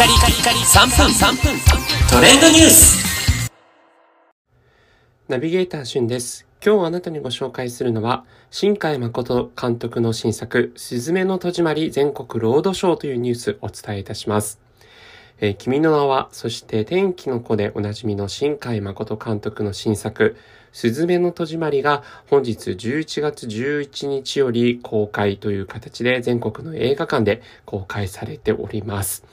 カリカリカリ3分3分トレンドニュースナビゲーターしゅんです。今日あなたにご紹介するのは、新海誠監督の新作、すずめの戸締まり全国ロードショーというニュースをお伝えいたします。えー、君の名は、そして天気の子でおなじみの新海誠監督の新作、すずめの戸締まりが本日11月11日より公開という形で全国の映画館で公開されております。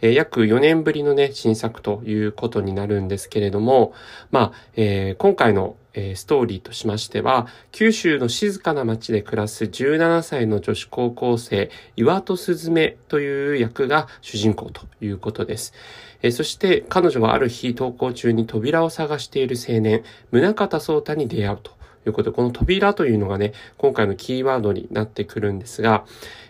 えー、約4年ぶりのね、新作ということになるんですけれども、まあ、えー、今回のえストーリーとしましては、九州の静かな町で暮らす17歳の女子高校生、岩戸すずめという役が主人公ということです。えそして彼女はある日登校中に扉を探している青年、宗像聡太に出会うと。ということで、この扉というのがね、今回のキーワードになってくるんですが、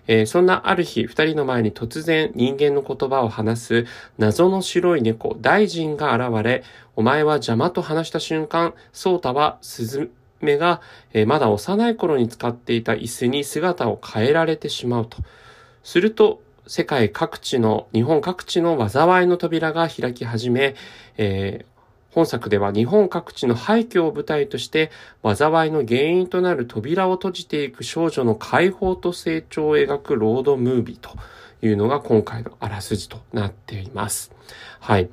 えー、そんなある日、二人の前に突然人間の言葉を話す謎の白い猫、大臣が現れ、お前は邪魔と話した瞬間、ソータはスズメが、えー、まだ幼い頃に使っていた椅子に姿を変えられてしまうと。すると、世界各地の、日本各地の災いの扉が開き始め、えー、本作では日本各地の廃墟を舞台として災いの原因となる扉を閉じていく少女の解放と成長を描くロードムービーと。いうのが今回のあらすじとなっています。はい。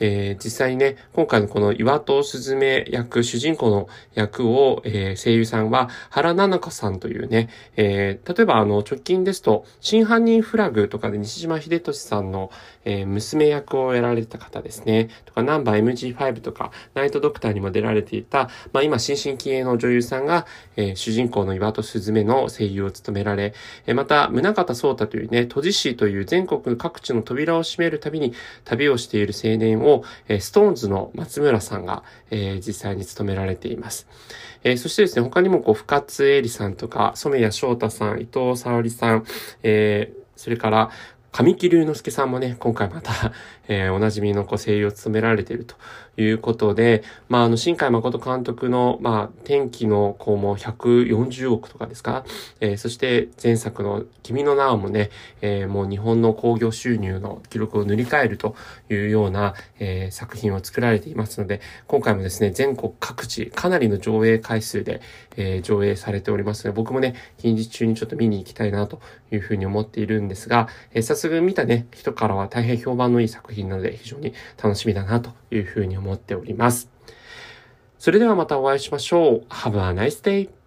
えー、実際にね、今回のこの岩戸すずめ役、主人公の役を、えー、声優さんは原菜々子さんというね、えー、例えばあの直近ですと、真犯人フラグとかで西島秀俊さんの、えー、娘役をやられた方ですね、とかナンバー MG5 とか、ナイトドクターにも出られていた、まあ今新進気鋭の女優さんが、えー、主人公の岩戸すずめの声優を務められ、えー、また、宗像聡太というね、都知事という全国各地の扉を閉めるたびに旅をしている青年を、えー、ストーンズの松村さんが、えー、実際に務められています。えー、そしてですね、他にもこう、深津絵里さんとか、染谷翔太さん、伊藤沙織さん、えー、それから、神木隆之介さんもね、今回また えー、おなじみのこう声優を務められているということで、まあ、あの、新海誠監督の、まあ、天気の子も140億とかですか、えー、そして前作の君の名はもね、えー、もう日本の興行収入の記録を塗り替えるというような、えー、作品を作られていますので、今回もですね、全国各地、かなりの上映回数で、えー、上映されておりますので、僕もね、近日中にちょっと見に行きたいなというふうに思っているんですが、えー、早速すぐ見たね、人からは大変評判のいい作品品なので非常に楽しみだなというふうに思っております。それではまたお会いしましょう。Have a nice day!